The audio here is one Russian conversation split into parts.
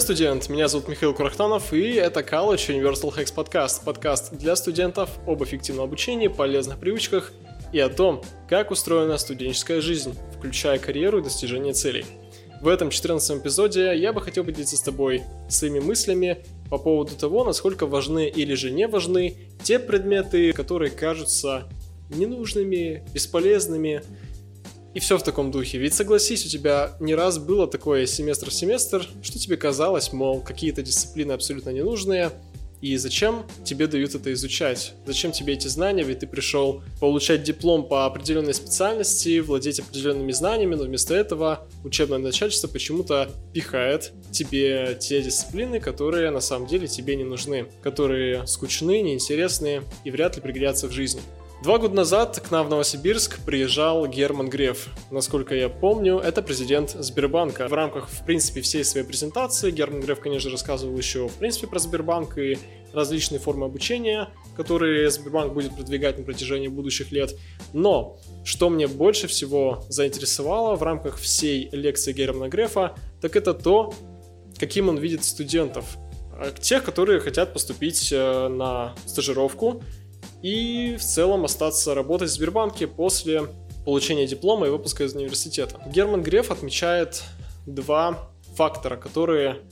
Привет, студент! Меня зовут Михаил Курахтанов, и это College Universal Hacks Podcast. Подкаст для студентов об эффективном обучении, полезных привычках и о том, как устроена студенческая жизнь, включая карьеру и достижение целей. В этом 14 эпизоде я бы хотел поделиться с тобой своими мыслями по поводу того, насколько важны или же не важны те предметы, которые кажутся ненужными, бесполезными, и все в таком духе. Ведь согласись, у тебя не раз было такое семестр в семестр, что тебе казалось, мол, какие-то дисциплины абсолютно ненужные, и зачем тебе дают это изучать? Зачем тебе эти знания? Ведь ты пришел получать диплом по определенной специальности, владеть определенными знаниями, но вместо этого учебное начальство почему-то пихает тебе те дисциплины, которые на самом деле тебе не нужны, которые скучны, неинтересные и вряд ли пригодятся в жизни. Два года назад к нам в Новосибирск приезжал Герман Греф. Насколько я помню, это президент Сбербанка. В рамках, в принципе, всей своей презентации Герман Греф, конечно, рассказывал еще, в принципе, про Сбербанк и различные формы обучения, которые Сбербанк будет продвигать на протяжении будущих лет. Но, что мне больше всего заинтересовало в рамках всей лекции Германа Грефа, так это то, каким он видит студентов. Тех, которые хотят поступить э, на стажировку, и в целом остаться работать в Сбербанке после получения диплома и выпуска из университета. Герман Греф отмечает два фактора, которые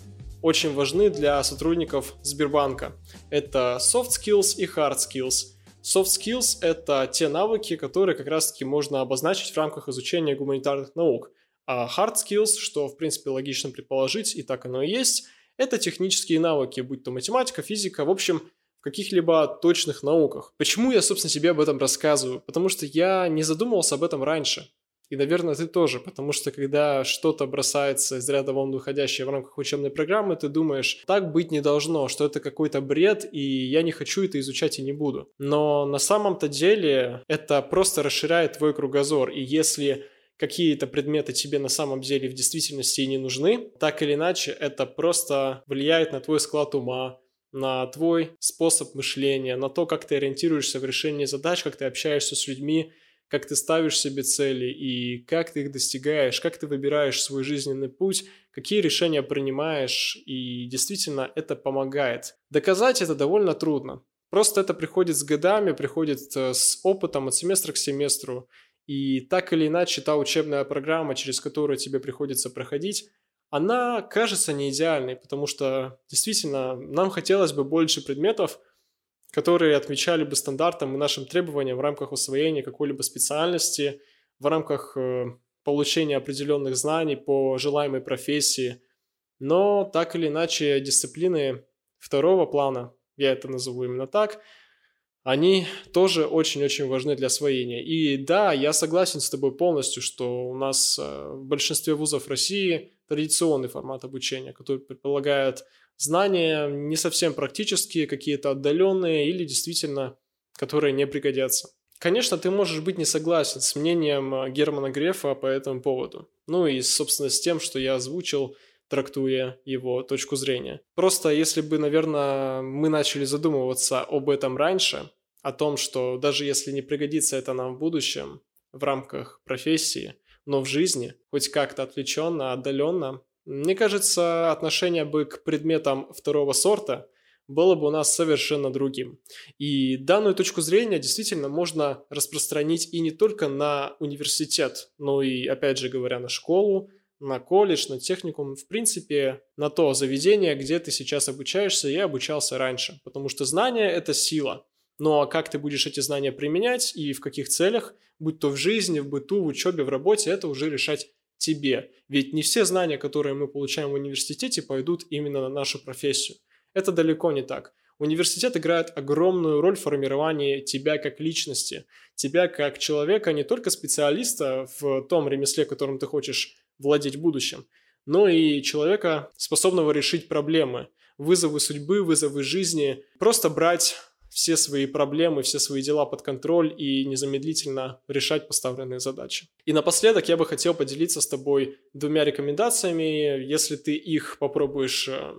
очень важны для сотрудников Сбербанка. Это soft skills и hard skills. Soft skills — это те навыки, которые как раз-таки можно обозначить в рамках изучения гуманитарных наук. А hard skills, что в принципе логично предположить, и так оно и есть, это технические навыки, будь то математика, физика, в общем, каких-либо точных науках. Почему я, собственно, себе об этом рассказываю? Потому что я не задумывался об этом раньше. И, наверное, ты тоже, потому что когда что-то бросается из ряда вон выходящее в рамках учебной программы, ты думаешь, так быть не должно, что это какой-то бред, и я не хочу это изучать и не буду. Но на самом-то деле это просто расширяет твой кругозор, и если какие-то предметы тебе на самом деле в действительности и не нужны, так или иначе это просто влияет на твой склад ума, на твой способ мышления, на то, как ты ориентируешься в решении задач, как ты общаешься с людьми, как ты ставишь себе цели и как ты их достигаешь, как ты выбираешь свой жизненный путь, какие решения принимаешь, и действительно это помогает. Доказать это довольно трудно. Просто это приходит с годами, приходит э, с опытом от семестра к семестру, и так или иначе та учебная программа, через которую тебе приходится проходить, она кажется не идеальной, потому что действительно нам хотелось бы больше предметов, которые отвечали бы стандартам и нашим требованиям в рамках усвоения какой-либо специальности, в рамках э, получения определенных знаний по желаемой профессии. Но так или иначе дисциплины второго плана, я это назову именно так, они тоже очень-очень важны для освоения. И да, я согласен с тобой полностью, что у нас э, в большинстве вузов России традиционный формат обучения, который предполагает знания не совсем практические, какие-то отдаленные или действительно, которые не пригодятся. Конечно, ты можешь быть не согласен с мнением э, Германа Грефа по этому поводу. Ну и, собственно, с тем, что я озвучил, трактуя его точку зрения. Просто если бы, наверное, мы начали задумываться об этом раньше, о том, что даже если не пригодится это нам в будущем в рамках профессии, но в жизни, хоть как-то отвлеченно, отдаленно, мне кажется, отношение бы к предметам второго сорта было бы у нас совершенно другим. И данную точку зрения действительно можно распространить и не только на университет, но и, опять же говоря, на школу, на колледж, на техникум, в принципе, на то заведение, где ты сейчас обучаешься и обучался раньше. Потому что знание – это сила. Ну а как ты будешь эти знания применять и в каких целях, будь то в жизни, в быту, в учебе, в работе, это уже решать тебе. Ведь не все знания, которые мы получаем в университете, пойдут именно на нашу профессию. Это далеко не так. Университет играет огромную роль в формировании тебя как личности, тебя как человека, не только специалиста в том ремесле, которым ты хочешь владеть в будущем, но и человека, способного решить проблемы, вызовы судьбы, вызовы жизни, просто брать все свои проблемы, все свои дела под контроль и незамедлительно решать поставленные задачи. И напоследок я бы хотел поделиться с тобой двумя рекомендациями. Если ты их попробуешь э,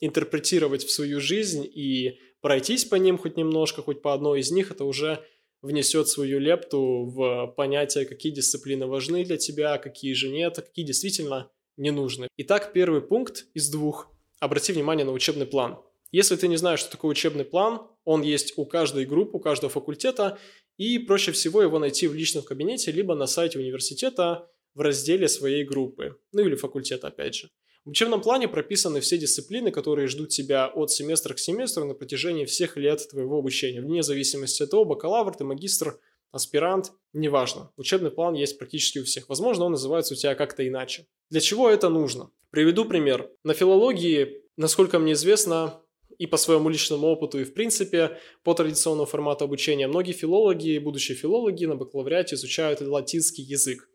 интерпретировать в свою жизнь и пройтись по ним хоть немножко, хоть по одной из них, это уже внесет свою лепту в понятие, какие дисциплины важны для тебя, какие же нет, а какие действительно не нужны. Итак, первый пункт из двух обрати внимание на учебный план. Если ты не знаешь, что такое учебный план, он есть у каждой группы, у каждого факультета, и проще всего его найти в личном кабинете, либо на сайте университета в разделе своей группы, ну или факультета опять же. В учебном плане прописаны все дисциплины, которые ждут тебя от семестра к семестру на протяжении всех лет твоего обучения, вне зависимости от того, бакалавр ты, магистр, аспирант, неважно. Учебный план есть практически у всех. Возможно, он называется у тебя как-то иначе. Для чего это нужно? Приведу пример. На филологии, насколько мне известно, и по своему личному опыту, и в принципе по традиционному формату обучения, многие филологи, будущие филологи на бакалавриате изучают латинский язык.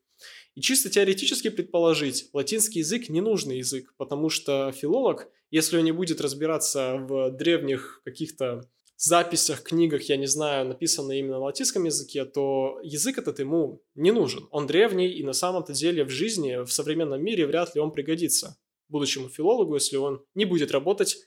И чисто теоретически предположить, латинский язык не нужный язык, потому что филолог, если он не будет разбираться в древних каких-то записях, книгах, я не знаю, написанные именно на латинском языке, то язык этот ему не нужен. Он древний, и на самом-то деле в жизни, в современном мире вряд ли он пригодится будущему филологу, если он не будет работать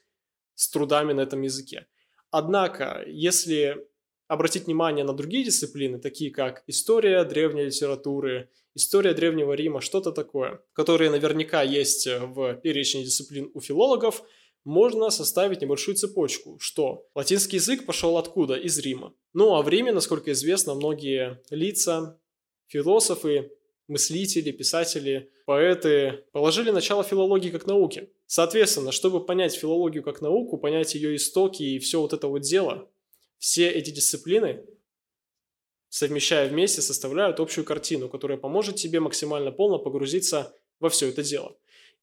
с трудами на этом языке. Однако, если обратить внимание на другие дисциплины, такие как история древней литературы, история Древнего Рима, что-то такое, которые наверняка есть в перечне дисциплин у филологов, можно составить небольшую цепочку, что латинский язык пошел откуда? Из Рима. Ну а в Риме, насколько известно, многие лица, философы, мыслители, писатели, поэты положили начало филологии как науки. Соответственно, чтобы понять филологию как науку, понять ее истоки и все вот это вот дело, все эти дисциплины, совмещая вместе, составляют общую картину, которая поможет тебе максимально полно погрузиться во все это дело.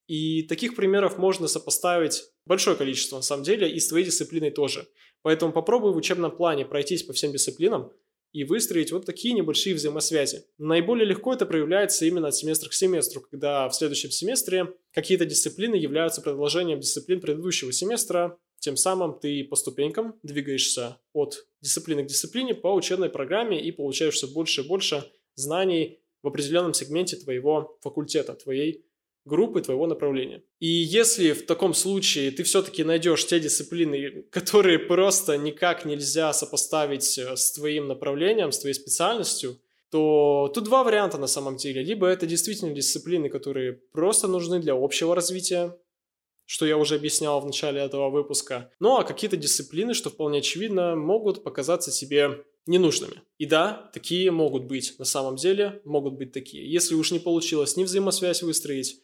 И таких примеров можно сопоставить большое количество, на самом деле, и с твоей дисциплиной тоже. Поэтому попробуй в учебном плане пройтись по всем дисциплинам, и выстроить вот такие небольшие взаимосвязи. Наиболее легко это проявляется именно от семестра к семестру, когда в следующем семестре какие-то дисциплины являются продолжением дисциплин предыдущего семестра, тем самым ты по ступенькам двигаешься от дисциплины к дисциплине по учебной программе и получаешь все больше и больше знаний в определенном сегменте твоего факультета, твоей группы твоего направления. И если в таком случае ты все-таки найдешь те дисциплины, которые просто никак нельзя сопоставить э, с твоим направлением, с твоей специальностью, то тут два варианта на самом деле. Либо это действительно дисциплины, которые просто нужны для общего развития, что я уже объяснял в начале этого выпуска. Ну а какие-то дисциплины, что вполне очевидно, могут показаться тебе ненужными. И да, такие могут быть на самом деле, могут быть такие. Если уж не получилось ни взаимосвязь выстроить,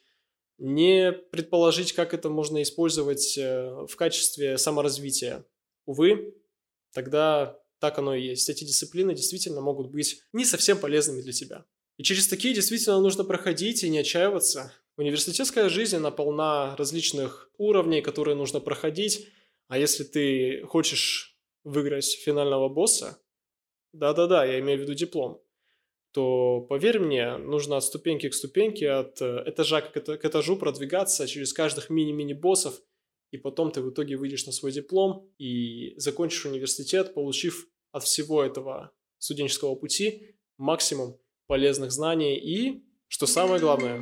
не предположить, как это можно использовать э, в качестве саморазвития. Увы, тогда так оно и есть. Эти дисциплины действительно могут быть не совсем полезными для тебя. И через такие действительно нужно проходить и не отчаиваться. Университетская жизнь, она полна различных уровней, которые нужно проходить. А если ты хочешь выиграть финального босса, да-да-да, я имею в виду диплом, то, поверь мне, нужно от ступеньки к ступеньке, от э, этажа к этажу продвигаться через каждых мини-мини-боссов, и потом ты в итоге выйдешь на свой диплом и закончишь университет, получив от всего этого студенческого пути максимум полезных знаний и, что самое главное,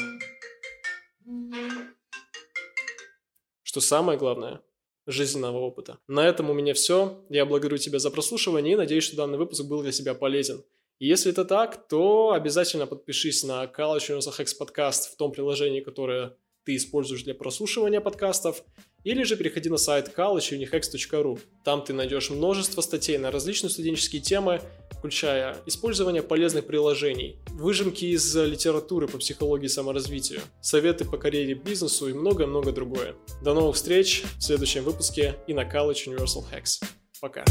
что самое главное, жизненного опыта. На этом у меня все. Я благодарю тебя за прослушивание и надеюсь, что данный выпуск был для тебя полезен. И если это так, то обязательно подпишись на College University подкаст в том приложении, которое ты используешь для прослушивания подкастов, или же переходи на сайт collegeunihex.ru. Там ты найдешь множество статей на различные студенческие темы, включая использование полезных приложений, выжимки из литературы по психологии и саморазвитию, советы по карьере бизнесу и многое-многое другое. До новых встреч в следующем выпуске и на College Universal Hacks. Пока.